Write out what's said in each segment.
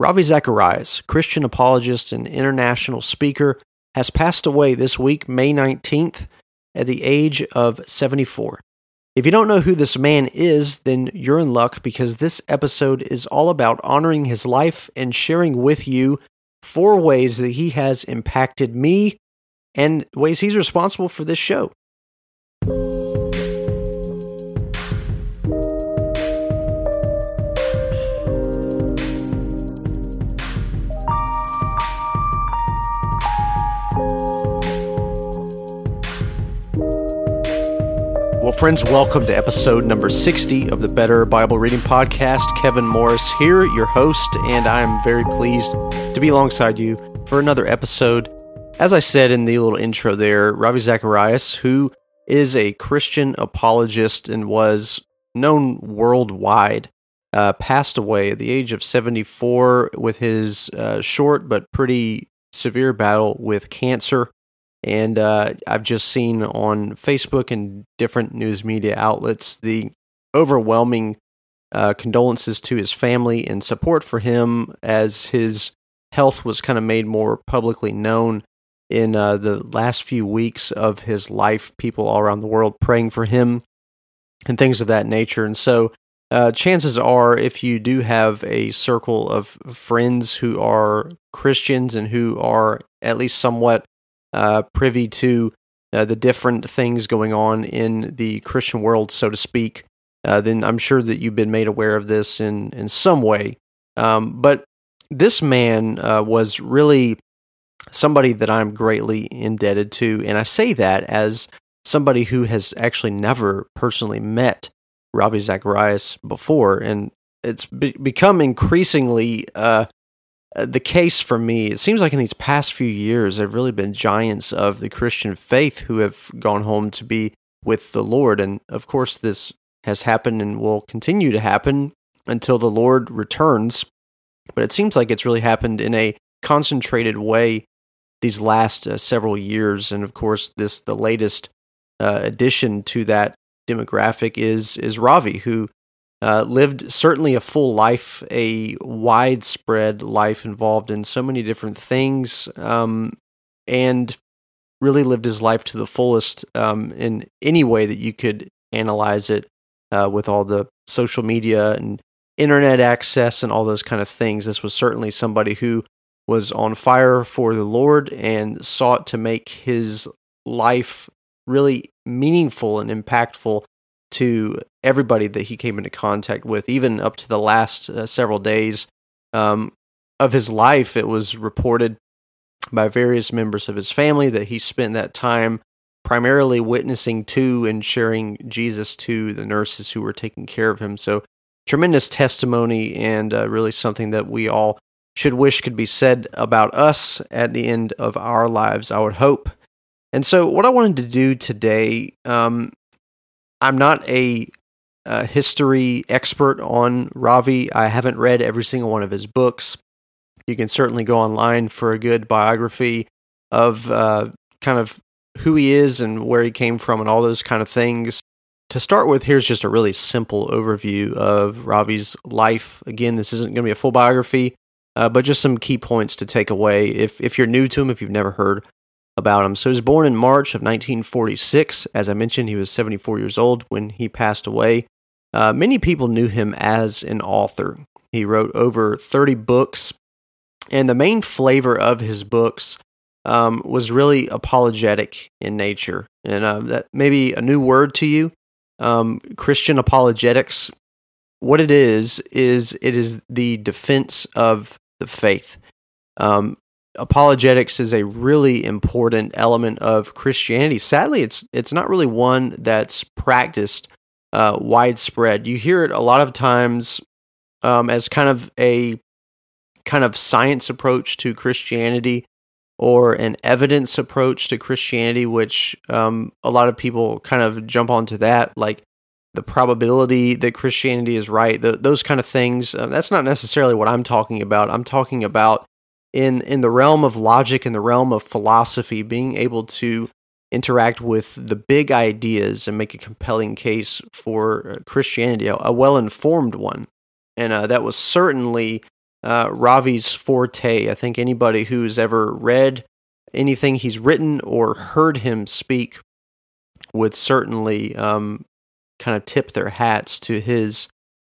Ravi Zacharias, Christian apologist and international speaker, has passed away this week, May 19th, at the age of 74. If you don't know who this man is, then you're in luck because this episode is all about honoring his life and sharing with you four ways that he has impacted me and ways he's responsible for this show. Friends, welcome to episode number 60 of the Better Bible Reading Podcast. Kevin Morris here, your host, and I'm very pleased to be alongside you for another episode. As I said in the little intro there, Ravi Zacharias, who is a Christian apologist and was known worldwide, uh, passed away at the age of 74 with his uh, short but pretty severe battle with cancer. And uh, I've just seen on Facebook and different news media outlets the overwhelming uh, condolences to his family and support for him as his health was kind of made more publicly known in uh, the last few weeks of his life. People all around the world praying for him and things of that nature. And so, uh, chances are, if you do have a circle of friends who are Christians and who are at least somewhat uh, privy to uh, the different things going on in the Christian world, so to speak, uh, then I'm sure that you've been made aware of this in, in some way. Um, but this man uh, was really somebody that I'm greatly indebted to. And I say that as somebody who has actually never personally met Ravi Zacharias before. And it's be- become increasingly uh, uh, the case for me, it seems like in these past few years, there have really been giants of the Christian faith who have gone home to be with the Lord. And of course, this has happened and will continue to happen until the Lord returns. But it seems like it's really happened in a concentrated way these last uh, several years. And of course, this the latest uh, addition to that demographic is is Ravi, who uh, lived certainly a full life, a widespread life involved in so many different things, um, and really lived his life to the fullest um, in any way that you could analyze it uh, with all the social media and internet access and all those kind of things. This was certainly somebody who was on fire for the Lord and sought to make his life really meaningful and impactful to everybody that he came into contact with, even up to the last uh, several days um, of his life. It was reported by various members of his family that he spent that time primarily witnessing to and sharing Jesus to the nurses who were taking care of him. So, tremendous testimony and uh, really something that we all should wish could be said about us at the end of our lives, I would hope. And so, what I wanted to do today um, I'm not a, history expert on Ravi. I haven't read every single one of his books. You can certainly go online for a good biography of uh, kind of who he is and where he came from and all those kind of things. To start with, here's just a really simple overview of Ravi's life. Again, this isn't going to be a full biography, uh, but just some key points to take away if, if you're new to him, if you've never heard about him. So he was born in March of 1946. As I mentioned, he was 74 years old when he passed away. Uh, many people knew him as an author. He wrote over 30 books, and the main flavor of his books um, was really apologetic in nature. And uh, that may be a new word to you. Um, Christian apologetics, what it is, is it is the defense of the faith. Um, apologetics is a really important element of Christianity. Sadly, it's it's not really one that's practiced uh, widespread. You hear it a lot of times um, as kind of a kind of science approach to Christianity or an evidence approach to Christianity, which um, a lot of people kind of jump onto that, like the probability that Christianity is right, the, those kind of things. Uh, that's not necessarily what I'm talking about. I'm talking about in in the realm of logic in the realm of philosophy being able to interact with the big ideas and make a compelling case for uh, christianity a, well-informed one and uh, that was certainly uh, Ravi's forte. I think anybody who's ever read anything he's written or heard him speak would certainly um, kind of tip their hats to his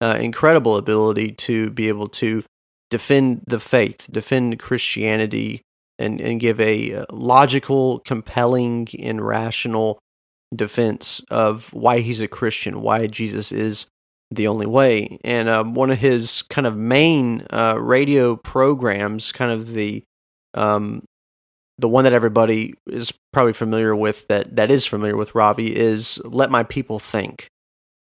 uh, incredible ability to be able to defend the faith, defend Christianity, and, and give a uh, logical, compelling, and rational defense of why he's a Christian, why Jesus is the only way. And um, one of his kind of main uh, radio programs, kind of the um, the one that everybody is probably familiar with, that that is familiar with Ravi, is "Let My People Think,"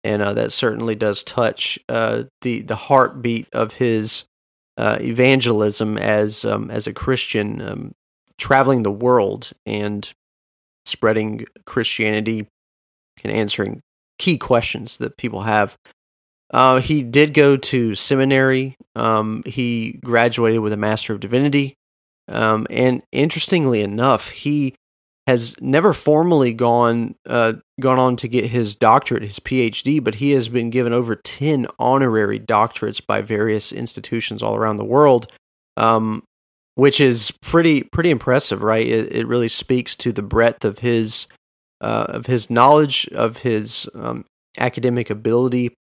and uh, that certainly does touch uh, the the heartbeat of his uh, evangelism as um, as a Christian, um, traveling the world and spreading Christianity and answering key questions that people have uh, he did go to seminary. Um, he graduated with a Master of Divinity. Um, and interestingly enough, he has never formally gone uh, gone on to get his doctorate, his PhD, but he has been given over ten honorary doctorates by various institutions all around the world, um, which is pretty pretty impressive, right? It, it really speaks to the breadth of his uh, of his knowledge, of his um, academic ability,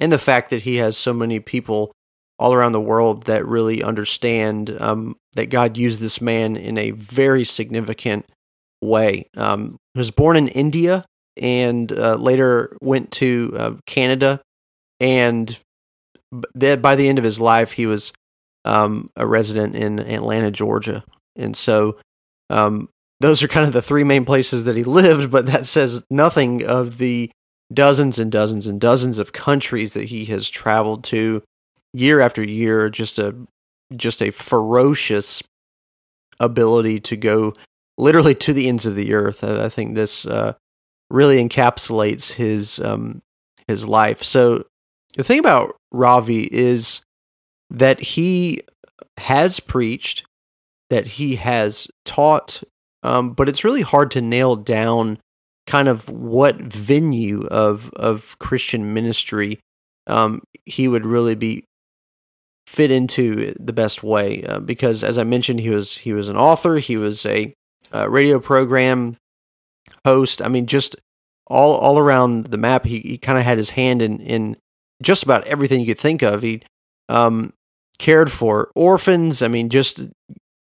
and the fact that he has so many people all around the world that really understand um, that God used this man in a very significant way. Um, he was born in India and uh, later went to uh, Canada. And by the end of his life, he was um, a resident in Atlanta, Georgia. And so um, those are kind of the three main places that he lived, but that says nothing of the dozens and dozens and dozens of countries that he has traveled to year after year just a just a ferocious ability to go literally to the ends of the earth i think this uh, really encapsulates his um, his life. So the thing about ravi is that he has preached that he has taught um, but it's really hard to nail down kind of what venue of of Christian ministry um, he would really be fit into the best way uh, because as I mentioned he was he was an author he was a, a radio program host I mean just all all around the map he, he kind of had his hand in in just about everything you could think of he um, cared for orphans I mean just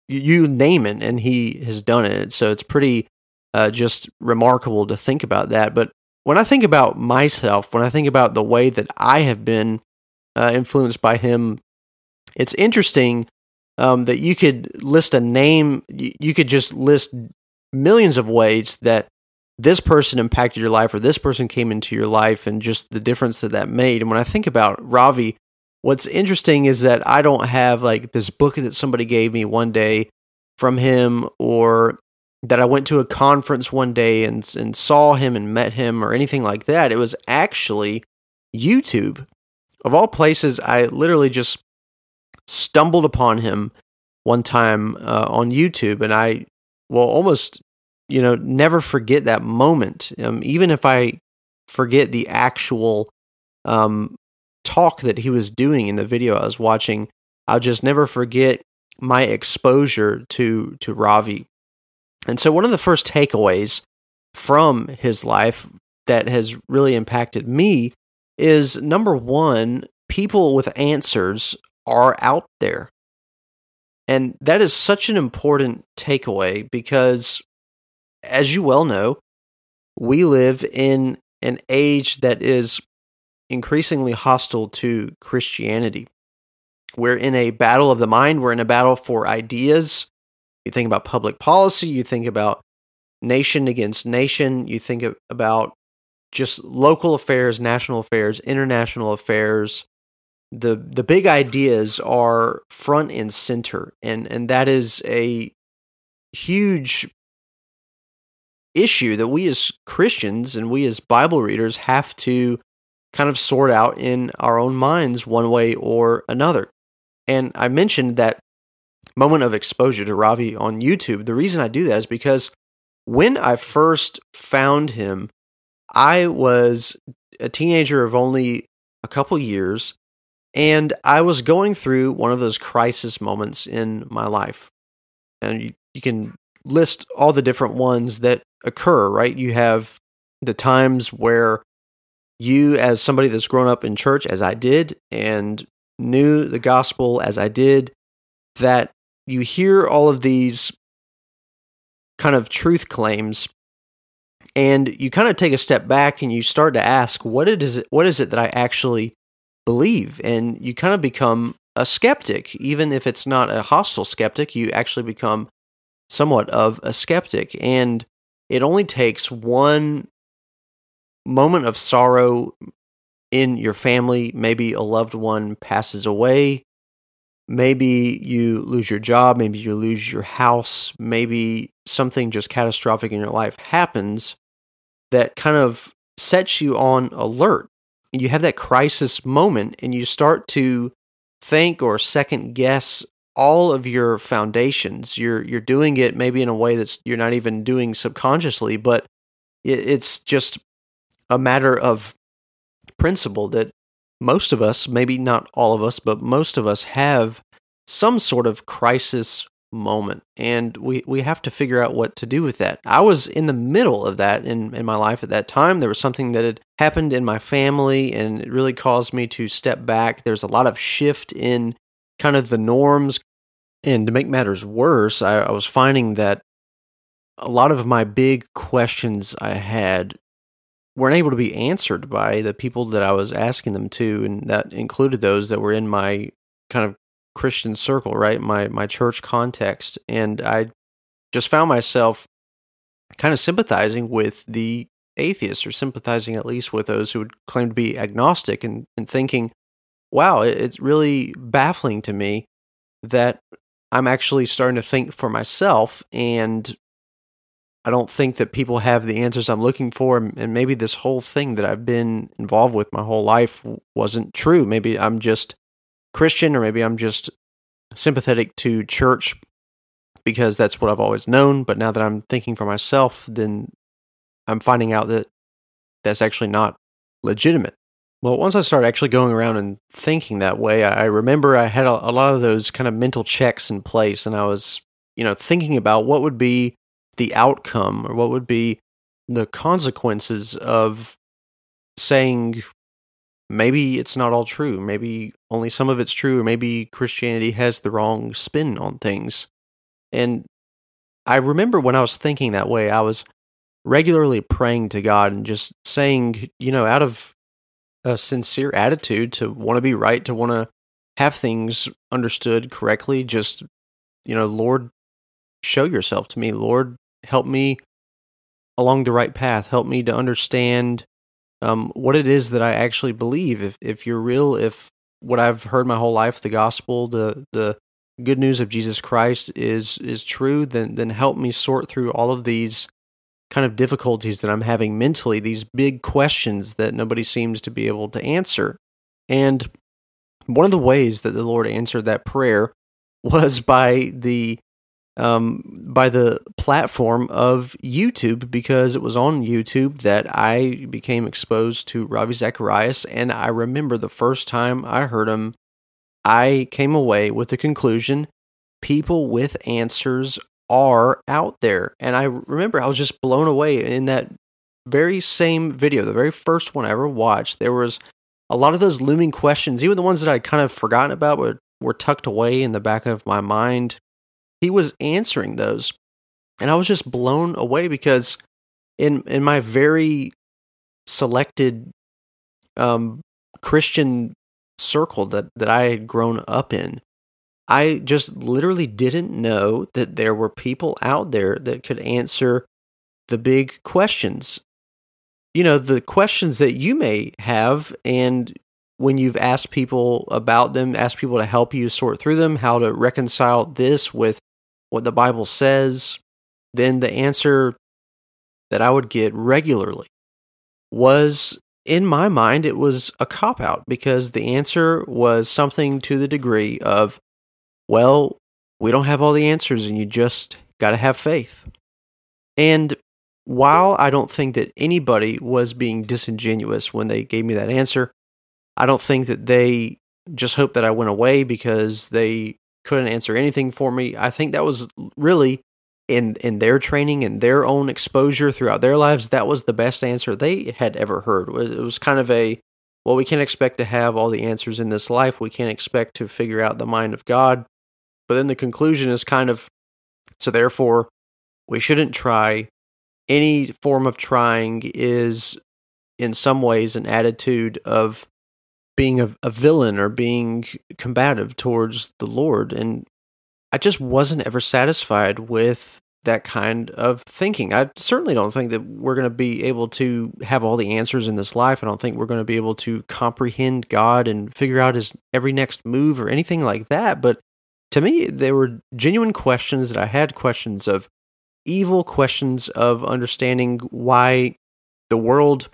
you name it and he has done it so it's pretty uh, just remarkable to think about that. But when I think about myself, when I think about the way that I have been uh, influenced by him, it's interesting um, that you could list a name, you could just list millions of ways that this person impacted your life or this person came into your life and just the difference that that made. And when I think about Ravi, what's interesting is that I don't have like this book that somebody gave me one day from him or that I went to a conference one day and and saw him and met him or anything like that. It was actually YouTube. Of all places, I literally just stumbled upon him one time uh, on YouTube, and I will almost, you know, never forget that moment. Um, even if I forget the actual um, talk that he was doing in the video I was watching, I'll just never forget my exposure to to Ravi and so, one of the first takeaways from his life that has really impacted me is number one, people with answers are out there. And that is such an important takeaway because, as you well know, we live in an age that is increasingly hostile to Christianity. We're in a battle of the mind, we're in a battle for ideas, you think about public policy, you think about nation against nation, you think about just local affairs, national affairs, international affairs. The the big ideas are front and center and and that is a huge issue that we as Christians and we as Bible readers have to kind of sort out in our own minds one way or another. And I mentioned that moment of exposure to Ravi on YouTube. The reason I do that is because when I first found him, I was a teenager of only a couple years, And I was going through one of those crisis moments in my life. And you, you can list all the different ones that occur, right? You have the times where you, as somebody that's grown up in church, as I did, and knew the gospel as I did, that you hear all of these kind of truth claims and you kind of take a step back and you start to ask what it is what is it that I actually believe and you kind of become a skeptic. Even if it's not a hostile skeptic you actually become somewhat of a skeptic. And it only takes one moment of sorrow in your family. Maybe a loved one passes away. Maybe you lose your job. Maybe you lose your house. Maybe something just catastrophic in your life happens that kind of sets you on alert. You have that crisis moment and you start to think or second guess all of your foundations. You're you're doing it maybe in a way that's you're not even doing subconsciously, but it's just a matter of principle that most of us, maybe not all of us, but most of us have some sort of crisis moment and we we have to figure out what to do with that. I was in the middle of that in in my life at that time. There was something that had happened in my family and it really caused me to step back. There's a lot of shift in kind of the norms and to make matters worse I, I was finding that a lot of my big questions i had weren't able to be answered by the people that i was asking them to and that included those that were in my kind of Christian circle, right? My my church context, and I just found myself kind of sympathizing with the atheists, or sympathizing at least with those who would claim to be agnostic, and, and thinking, "Wow, it's really baffling to me that I'm actually starting to think for myself, and I don't think that people have the answers I'm looking for, and maybe this whole thing that I've been involved with my whole life wasn't true. Maybe I'm just Christian, or maybe I'm just sympathetic to church because that's what I've always known. But now that I'm thinking for myself, then I'm finding out that that's actually not legitimate. Well, once I started actually going around and thinking that way, I remember I had a, a lot of those kind of mental checks in place, and I was, you know, thinking about what would be the outcome or what would be the consequences of saying maybe it's not all true. Maybe only some of it's true, or maybe Christianity has the wrong spin on things. And I remember when I was thinking that way, I was regularly praying to God and just saying, you know, out of a sincere attitude to want to be right, to want to have things understood correctly, just, you know, Lord, show yourself to me. Lord, help me along the right path. Help me to understand um, what it is that I actually believe. If if you're real, if what I've heard my whole life, the gospel, the the good news of Jesus Christ is is true, then then help me sort through all of these kind of difficulties that I'm having mentally, these big questions that nobody seems to be able to answer. And one of the ways that the Lord answered that prayer was by the um, by the platform of YouTube because it was on YouTube that I became exposed to Ravi Zacharias. And I remember the first time I heard him, I came away with the conclusion people with answers are out there. And I remember I was just blown away in that very same video, the very first one I ever watched. There was a lot of those looming questions, even the ones that I'd kind of forgotten about, were, were tucked away in the back of my mind he was answering those. And I was just blown away because in in my very selected um, Christian circle that, that I had grown up in, I just literally didn't know that there were people out there that could answer the big questions. You know, the questions that you may have, and when you've asked people about them, asked people to help you sort through them, how to reconcile this with what the Bible says, then the answer that I would get regularly was in my mind, it was a cop out because the answer was something to the degree of, well, we don't have all the answers and you just got to have faith. And while I don't think that anybody was being disingenuous when they gave me that answer, I don't think that they just hoped that I went away because they couldn't answer anything for me. I think that was really in in their training and their own exposure throughout their lives. That was the best answer they had ever heard. It was kind of a well, we can't expect to have all the answers in this life. We can't expect to figure out the mind of God. But then the conclusion is kind of so therefore we shouldn't try. Any form of trying is in some ways an attitude of being a, a villain or being combative towards the Lord. And I just wasn't ever satisfied with that kind of thinking. I certainly don't think that we're going to be able to have all the answers in this life. I don't think we're going to be able to comprehend God and figure out his every next move or anything like that. But to me, there were genuine questions that I had questions of evil, questions of understanding why the world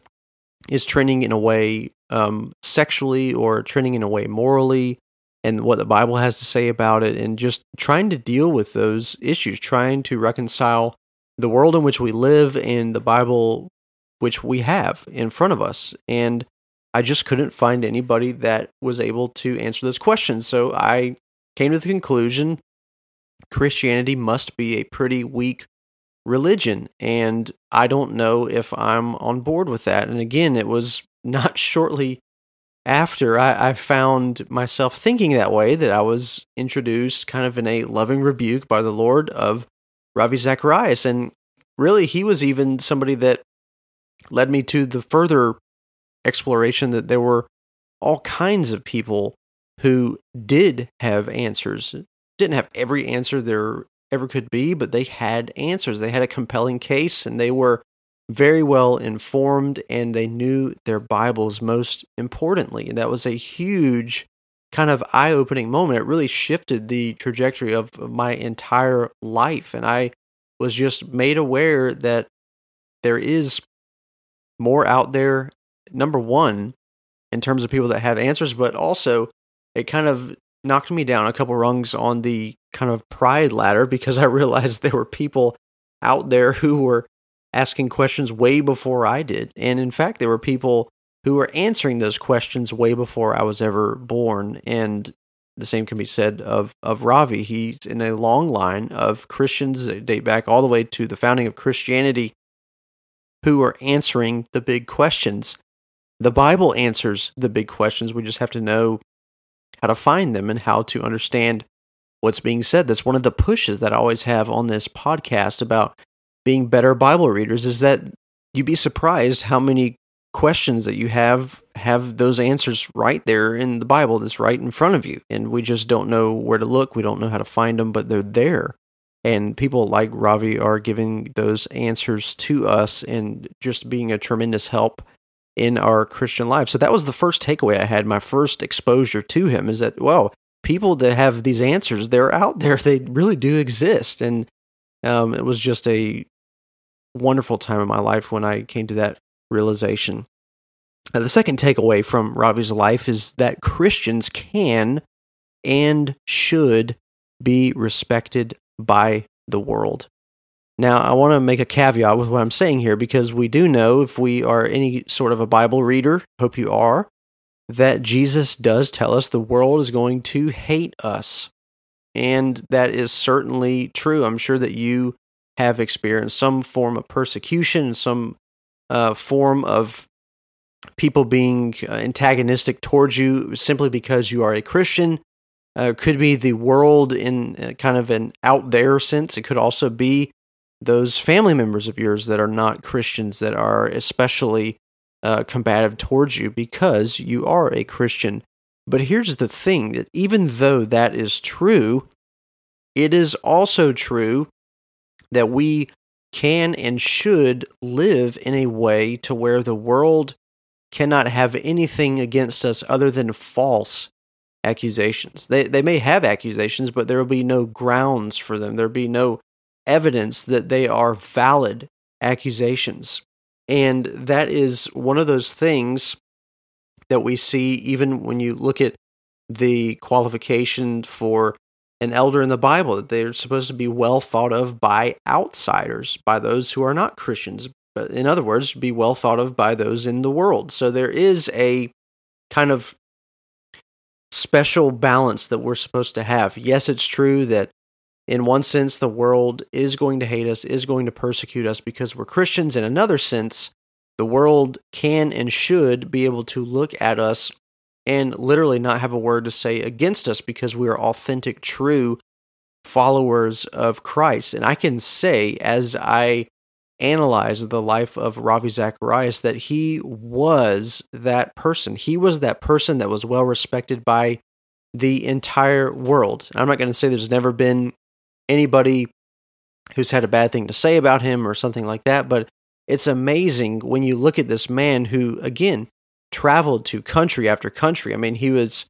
is trending in a way um, sexually or trending in a way morally and what the Bible has to say about it, and just trying to deal with those issues, trying to reconcile the world in which we live and the Bible which we have in front of us. And I just couldn't find anybody that was able to answer those questions. So I came to the conclusion Christianity must be a pretty weak religion. And I don't know if I'm on board with that. And again, it was not shortly after I, I, found myself thinking that way that I was introduced kind of in a loving rebuke by the Lord of Ravi Zacharias. And really, he was even somebody that led me to the further exploration that there were all kinds of people who did have answers. Didn't have every answer there ever could be, but they had answers. They had a compelling case and they were very well informed and they knew their Bibles most importantly. And that was a huge kind of eye opening moment. It really shifted the trajectory of my entire life. And I was just made aware that there is more out there, number one, in terms of people that have answers, but also it kind of knocked me down a couple rungs on the kind of pride ladder because I realized there were people out there who were asking questions way before I did. And in fact, there were people who were answering those questions way before I was ever born. And the same can be said of, of Ravi. He's in a long line of Christians that date back all the way to the founding of Christianity who are answering the big questions. The Bible answers the big questions. We just have to know how to find them and how to understand what's being said. That's one of the pushes that I always have on this podcast about being better Bible readers is that you'd be surprised how many questions that you have have those answers right there in the Bible that's right in front of you. And we just don't know where to look. We don't know how to find them, but they're there. And people like Ravi are giving those answers to us and just being a tremendous help in our Christian life. So that was the first takeaway I had. My first exposure to him is that, well, people that have these answers, they're out there. They really do exist. And um, it was just a wonderful time in my life when I came to that realization. Now, the second takeaway from Ravi's life is that Christians can and should be respected by the world. Now, I want to make a caveat with what I'm saying here because we do know if we are any sort of a Bible reader, hope you are, that Jesus does tell us the world is going to hate us. And that is certainly true. I'm sure that you have experienced some form of persecution, some uh, form of people being uh, antagonistic towards you simply because you are a Christian. Uh, could be the world in uh, kind of an out there sense. It could also be those family members of yours that are not Christians that are especially uh, combative towards you because you are a Christian. But here's the thing that even though that is true, it is also true that we can and should live in a way to where the world cannot have anything against us other than false accusations. They they may have accusations, but there will be no grounds for them. There'll be no evidence that they are valid accusations. And that is one of those things that we see even when you look at the qualification for an elder in the Bible, that they're supposed to be well thought of by outsiders, by those who are not Christians. But in other words, be well thought of by those in the world. So there is a kind of special balance that we're supposed to have. Yes, it's true that in one sense, the world is going to hate us, is going to persecute us because we're Christians. In another sense, the world can and should be able to look at us and literally not have a word to say against us because we are authentic, true followers of Christ. And I can say, as I analyze the life of Ravi Zacharias, that he was that person. He was that person that was well respected by the entire world. I'm not going to say there's never been anybody who's had a bad thing to say about him or something like that, but it's amazing when you look at this man who, again, traveled to country after country. I mean, he was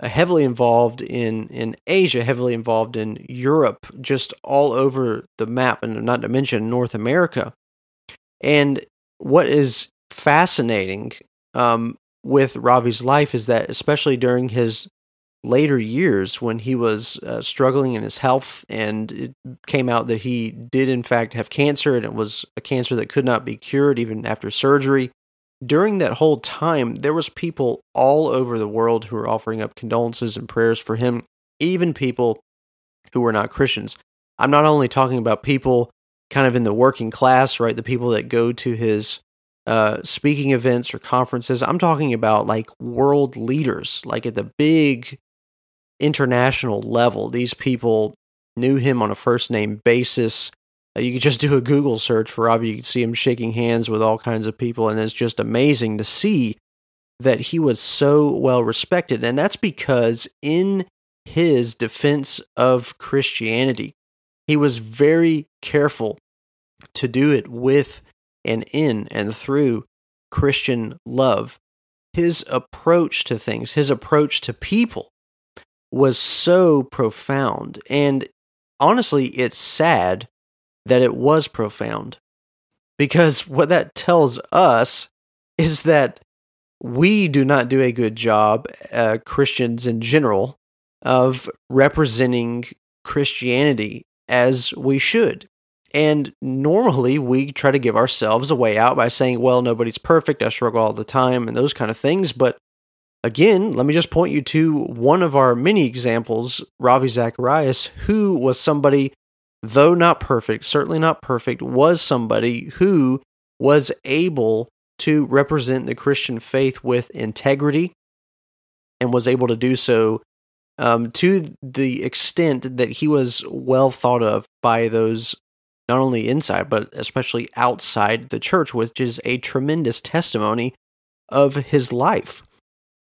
heavily involved in in Asia, heavily involved in Europe, just all over the map, and not to mention North America. And what is fascinating um, with Ravi's life is that, especially during his later years, when he was uh, struggling in his health, and it came out that he did in fact have cancer, and it was a cancer that could not be cured even after surgery during that whole time, there was people all over the world who were offering up condolences and prayers for him, even people who were not Christians. I'm not only talking about people kind of in the working class, right? The people that go to his uh, speaking events or conferences. I'm talking about like world leaders, like at the big international level. These people knew him on a first name basis. Uh, you could just do a Google search for Ravi. You could see him shaking hands with all kinds of people, and it's just amazing to see that he was so well respected. And that's because in his defense of Christianity, he was very careful to do it with and in and through Christian love. His approach to things, his approach to people was so profound. And honestly, it's sad that it was profound. Because what that tells us is that we do not do a good job, uh, Christians in general, of representing Christianity as we should. And normally we try to give ourselves a way out by saying, well, nobody's perfect. I struggle all the time and those kind of things. But again, let me just point you to one of our many examples, Ravi Zacharias, who was somebody though not perfect, certainly not perfect, was somebody who was able to represent the Christian faith with integrity and was able to do so um, to the extent that he was well thought of by those not only inside but especially outside the church, which is a tremendous testimony of his life.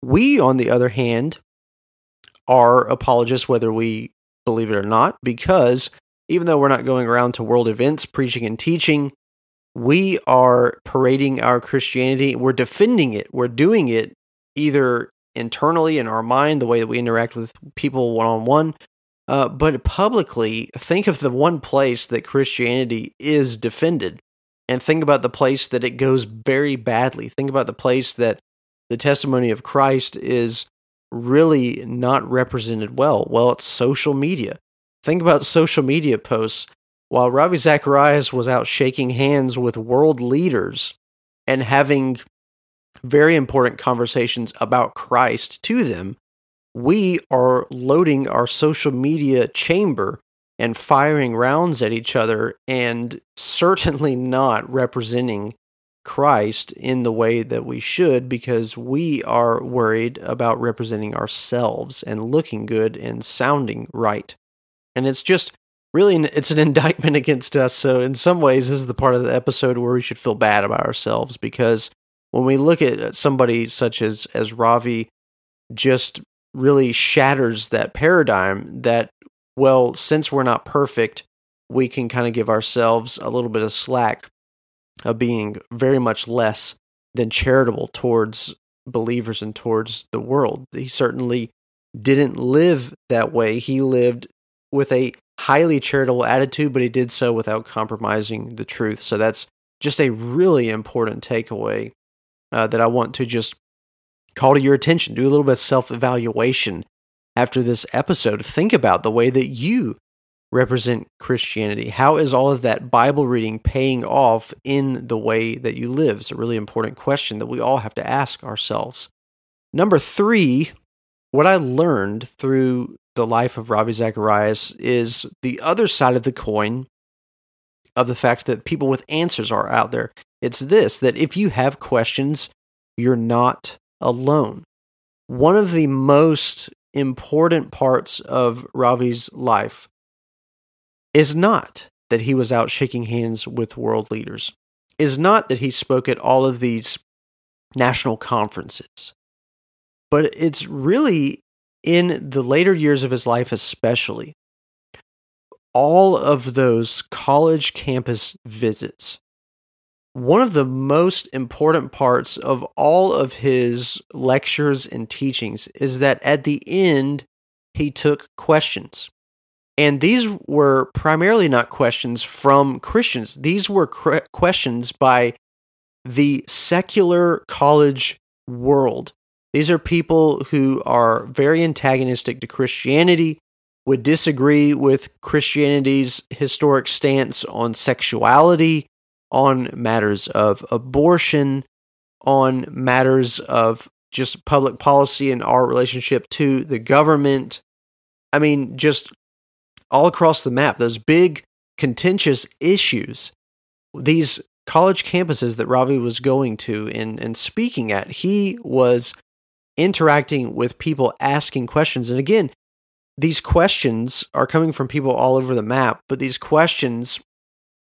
We, on the other hand, are apologists, whether we believe it or not, because even though we're not going around to world events preaching and teaching, we are parading our Christianity. We're defending it. We're doing it either internally in our mind, the way that we interact with people one on one, but publicly, think of the one place that Christianity is defended. And think about the place that it goes very badly. Think about the place that the testimony of Christ is really not represented well. Well, it's social media. Think about social media posts. While Ravi Zacharias was out shaking hands with world leaders and having very important conversations about Christ to them, we are loading our social media chamber and firing rounds at each other and certainly not representing Christ in the way that we should because we are worried about representing ourselves and looking good and sounding right and it's just really it's an indictment against us. So in some ways, this is the part of the episode where we should feel bad about ourselves because when we look at uh, somebody such as as Ravi, just really shatters that paradigm that well, since we're not perfect, we can kind of give ourselves a little bit of slack of being very much less than charitable towards believers and towards the world. He certainly didn't live that way. He lived with a highly charitable attitude, but he did so without compromising the truth. So that's just a really important takeaway uh, that I want to just call to your attention. Do a little bit of self evaluation after this episode. Think about the way that you represent Christianity. How is all of that Bible reading paying off in the way that you live? It's a really important question that we all have to ask ourselves. Number three what I learned through the life of Ravi Zacharias is the other side of the coin of the fact that people with answers are out there. It's this that if you have questions, you're not alone. One of the most important parts of Ravi's life is not that he was out shaking hands with world leaders, is not that he spoke at all of these national conferences, but it's really in the later years of his life, especially, all of those college campus visits. One of the most important parts of all of his lectures and teachings is that at the end, he took questions. And these were primarily not questions from Christians, these were questions by the secular college world. These are people who are very antagonistic to Christianity, would disagree with Christianity's historic stance on sexuality, on matters of abortion, on matters of just public policy and our relationship to the government. I mean, just all across the map, those big contentious issues, these college campuses that Ravi was going to and, and speaking at, he was interacting with people asking questions. And again, these questions are coming from people all over the map, but these questions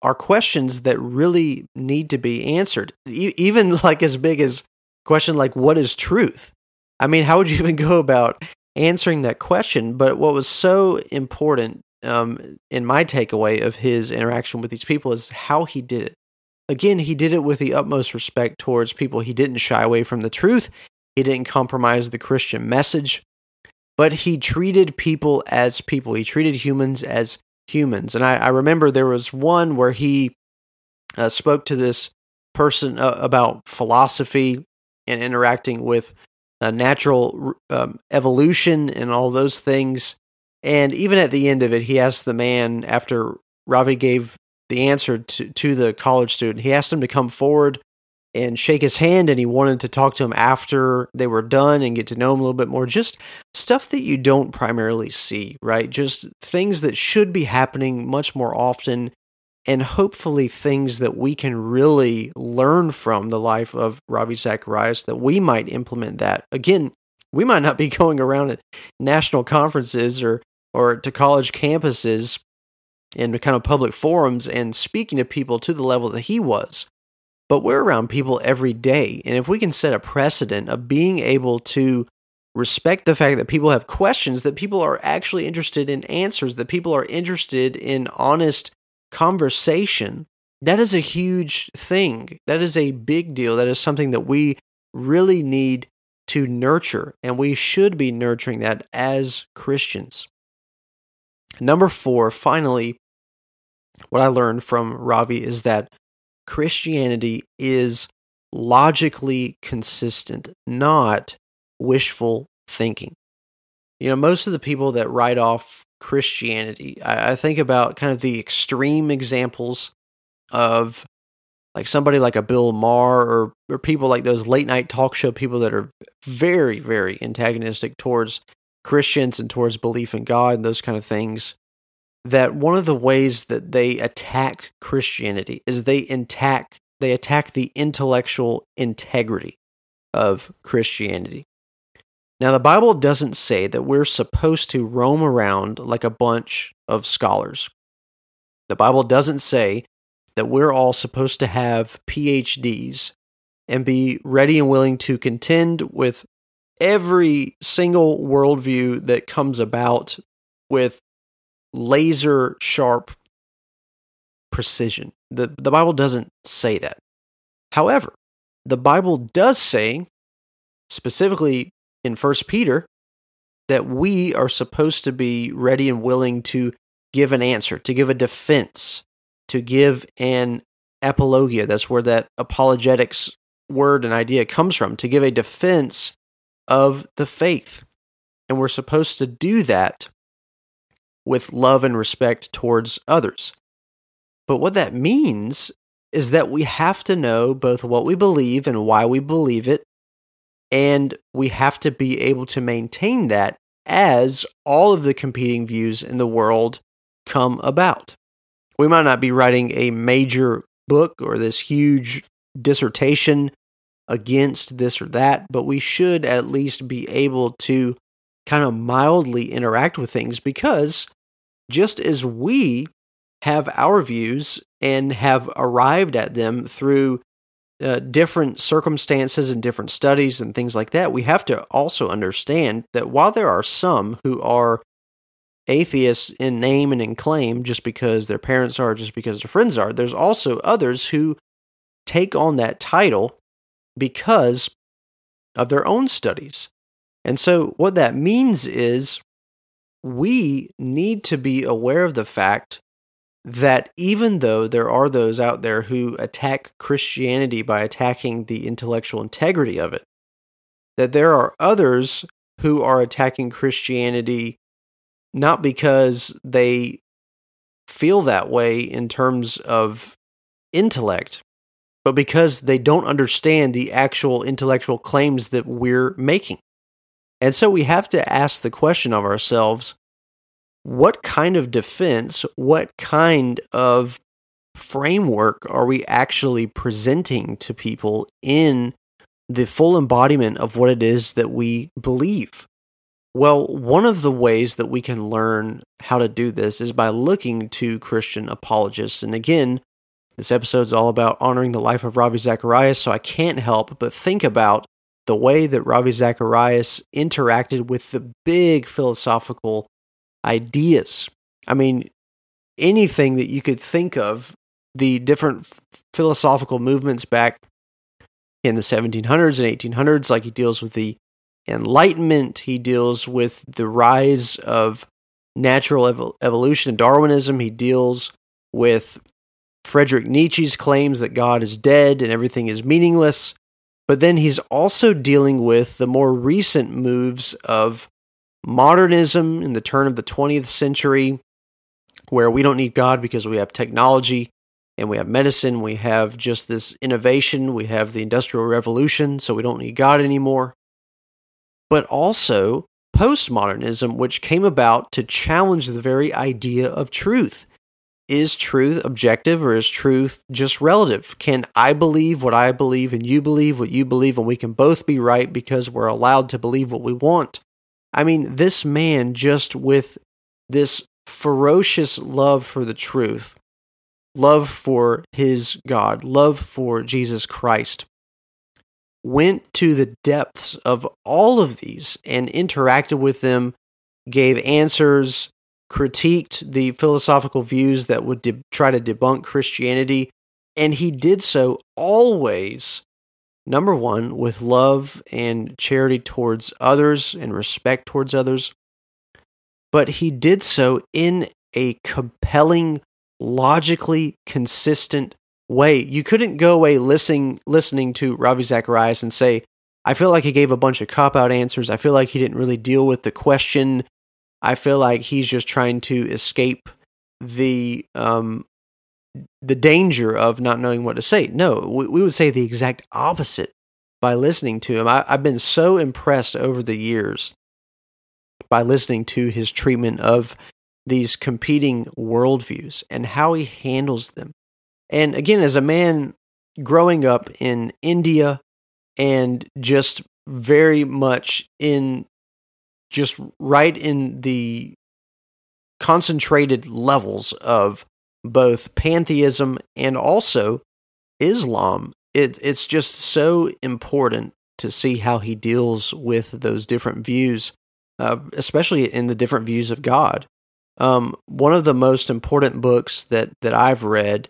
are questions that really need to be answered. E- even like as big as question like what is truth? I mean, how would you even go about answering that question? But what was so important um, in my takeaway of his interaction with these people is how he did it. Again, he did it with the utmost respect towards people. He didn't shy away from the truth. He didn't compromise the Christian message, but he treated people as people. He treated humans as humans. And I, I remember there was one where he uh, spoke to this person uh, about philosophy and interacting with uh, natural um, evolution and all those things. And even at the end of it, he asked the man, after Ravi gave the answer to, to the college student, he asked him to come forward and shake his hand and he wanted to talk to him after they were done and get to know him a little bit more. Just stuff that you don't primarily see right? Just things that should be happening much more often and hopefully things that we can really learn from the life of Ravi Zacharias that we might implement that. Again we might not be going around at national conferences or or to college campuses in kind of public forums and speaking to people to the level that he was but we're around people every day. And if we can set a precedent of being able to respect the fact that people have questions, that people are actually interested in answers, that people are interested in honest conversation, that is a huge thing. That is a big deal. That is something that we really need to nurture, and we should be nurturing that as Christians. Number four, finally, what I learned from Ravi is that Christianity is logically consistent, not wishful thinking. You know, most of the people that write off Christianity, I, I think about kind of the extreme examples of like somebody like a Bill Maher or, or people like those late night talk show people that are very, very antagonistic towards Christians and towards belief in God and those kind of things that one of the ways that they attack Christianity is they attack they attack the intellectual integrity of Christianity. Now the Bible doesn't say that we're supposed to roam around like a bunch of scholars. The Bible doesn't say that we're all supposed to have PhDs and be ready and willing to contend with every single worldview that comes about with laser sharp precision. The, the Bible doesn't say that. However, the Bible does say, specifically in First Peter, that we are supposed to be ready and willing to give an answer, to give a defense, to give an apologia. That's where that apologetics word and idea comes from, to give a defense of the faith. And we're supposed to do that with love and respect towards others. But what that means is that we have to know both what we believe and why we believe it, And we have to be able to maintain that as all of the competing views in the world come about. We might not be writing a major book or this huge dissertation against this or that, but we should at least be able to kind of mildly interact with things because just as we have our views and have arrived at them through uh, different circumstances and different studies and things like that, we have to also understand that while there are some who are atheists in name and in claim just because their parents are, just because their friends are, there's also others who take on that title because of their own studies. And so, what that means is we need to be aware of the fact that even though there are those out there who attack Christianity by attacking the intellectual integrity of it, that there are others who are attacking Christianity not because they feel that way in terms of intellect, but because they don't understand the actual intellectual claims that we're making. And so we have to ask the question of ourselves what kind of defense, what kind of framework are we actually presenting to people in the full embodiment of what it is that we believe? Well, one of the ways that we can learn how to do this is by looking to Christian apologists. And again, this episode is all about honoring the life of Ravi Zacharias, so I can't help but think about the way that Ravi Zacharias interacted with the big philosophical ideas. I mean, anything that you could think of, the different philosophical movements back in the 1700s and 1800s, like he deals with the Enlightenment, he deals with the rise of natural ev- evolution and Darwinism, he deals with Friedrich Nietzsche's claims that God is dead and everything is meaningless. But then he's also dealing with the more recent moves of modernism in the turn of the 20th century, where we don't need God because we have technology and we have medicine, we have just this innovation, we have the Industrial Revolution, so we don't need God anymore. But also postmodernism, which came about to challenge the very idea of truth. Is truth objective or is truth just relative? Can I believe what I believe and you believe what you believe, and we can both be right because we're allowed to believe what we want? I mean, this man, just with this ferocious love for the truth, love for his God, love for Jesus Christ, went to the depths of all of these and interacted with them, gave answers, critiqued the philosophical views that would de- try to debunk Christianity. And he did so always Number one, with love and charity towards others and respect towards others. But he did so in a compelling, logically consistent way. You couldn't go away listening listening to Ravi Zacharias and say, I feel like he gave a bunch of cop out answers. I feel like he didn't really deal with the question. I feel like he's just trying to escape the um, the danger of not knowing what to say. No, we, we would say the exact opposite by listening to him. I, I've been so impressed over the years by listening to his treatment of these competing worldviews and how he handles them. And again, as a man growing up in India and just very much in just right in the concentrated levels of both pantheism and also Islam. It, it's just so important to see how he deals with those different views, uh, especially in the different views of God. Um, one of the most important books that, that I've read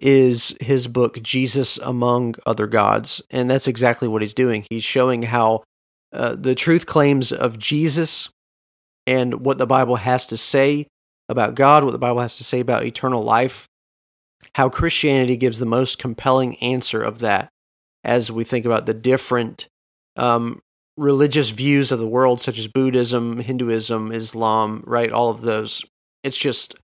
is his book, Jesus Among Other Gods. And that's exactly what he's doing. He's showing how uh, the truth claims of Jesus and what the Bible has to say about God, what the Bible has to say about eternal life, how Christianity gives the most compelling answer of that as we think about the different um, religious views of the world, such as Buddhism, Hinduism, Islam, right? All of those. It's just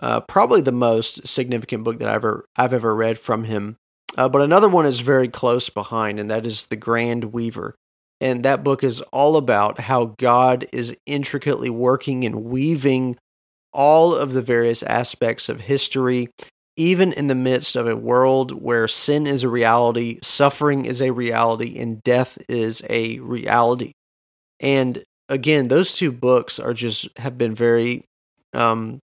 uh, probably the most significant book that I've ever I've ever read from him. Uh, but another one is very close behind, and that is The Grand Weaver. And that book is all about how God is intricately working and weaving all of the various aspects of history, even in the midst of a world where sin is a reality, suffering is a reality, and death is a reality. And again, those two books are just have been very um,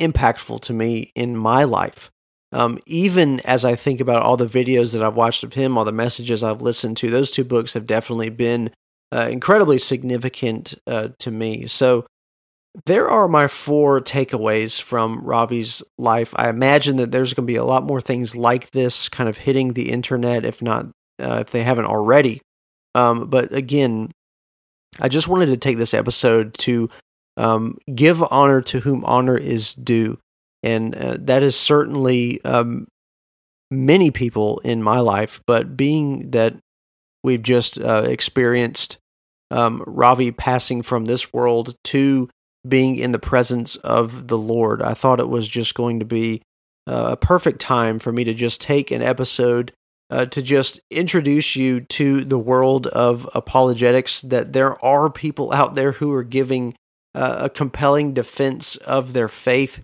impactful to me in my life. Um, even as I think about all the videos that I've watched of him, all the messages I've listened to, those two books have definitely been uh, incredibly significant uh, to me. So there are my four takeaways from Ravi's life. I imagine that there's going to be a lot more things like this kind of hitting the internet, if not, uh, if they haven't already. Um, but again, I just wanted to take this episode to um, give honor to whom honor is due. And uh, that is certainly um, many people in my life, but being that we've just uh, experienced um, Ravi passing from this world to being in the presence of the Lord, I thought it was just going to be uh, a perfect time for me to just take an episode uh, to just introduce you to the world of apologetics, that there are people out there who are giving uh, a compelling defense of their faith.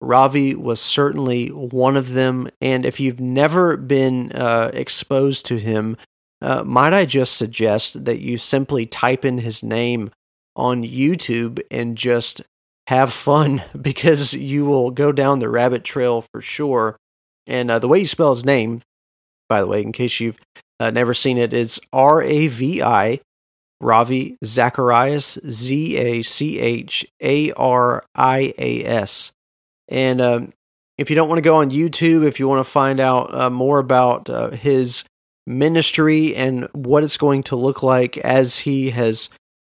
Ravi was certainly one of them. And if you've never been uh, exposed to him, uh, might I just suggest that you simply type in his name on YouTube and just have fun because you will go down the rabbit trail for sure. And uh, the way you spell his name, by the way, in case you've uh, never seen it, it's R A V I Ravi Zacharias, Z A C H A R I A S. And um, if you don't want to go on YouTube, if you want to find out uh, more about uh, his ministry and what it's going to look like as he has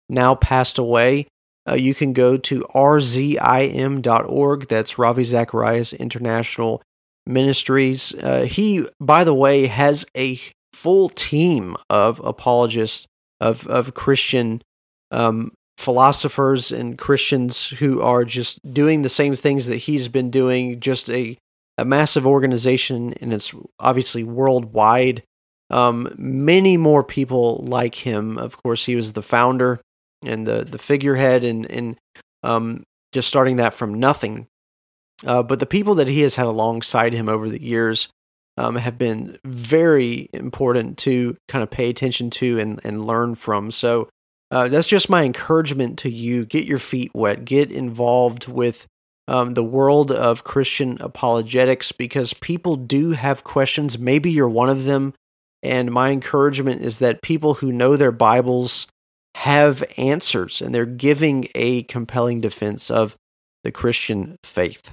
now passed away, uh, you can go to rzim.org. That's Ravi Zacharias International Ministries. Uh, he, by the way, has a full team of apologists of of Christian um, philosophers and Christians who are just doing the same things that he's been doing. Just a a massive organization, and it's obviously worldwide. Um, many more people like him. Of course, he was the founder and the the figurehead, and and um, just starting that from nothing. Uh, but the people that he has had alongside him over the years um, have been very important to kind of pay attention to and, and learn from. So uh, that's just my encouragement to you. Get your feet wet, get involved with um, the world of Christian apologetics because people do have questions. Maybe you're one of them. And my encouragement is that people who know their Bibles have answers and they're giving a compelling defense of the Christian faith.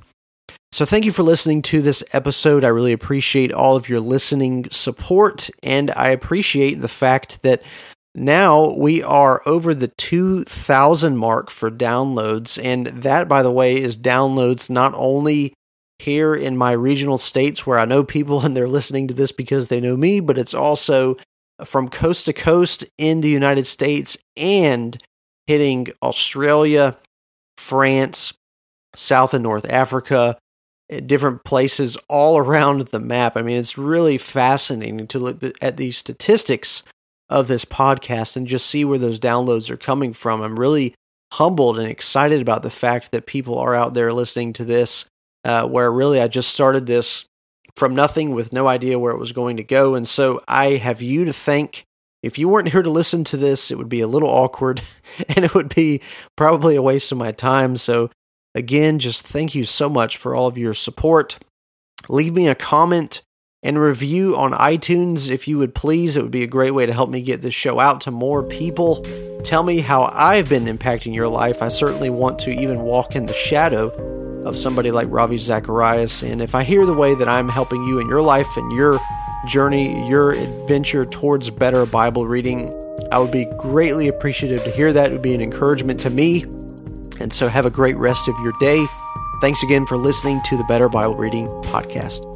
So, thank you for listening to this episode. I really appreciate all of your listening support, and I appreciate the fact that now we are over the 2,000 mark for downloads. And that, by the way, is downloads not only here in my regional states where I know people and they're listening to this because they know me, but it's also from coast to coast in the United States and hitting Australia, France, South and North Africa, eh, different places all around the map. I mean, it's really fascinating to look at these statistics of this podcast and just see where those downloads are coming from. I'm really humbled and excited about the fact that people are out there listening to this, uh, where really I just started this from nothing with no idea where it was going to go. And so I have you to thank. If you weren't here to listen to this, it would be a little awkward and it would be probably a waste of my time. So Again, just thank you so much for all of your support. Leave me a comment and review on iTunes if you would please. It would be a great way to help me get this show out to more people. Tell me how I've been impacting your life. I certainly want to even walk in the shadow of somebody like Ravi Zacharias. And if I hear the way that I'm helping you in your life and your journey, your adventure towards better Bible reading, I would be greatly appreciative to hear that. It would be an encouragement to me and so have a great rest of your day. Thanks again for listening to the Better Bible Reading Podcast.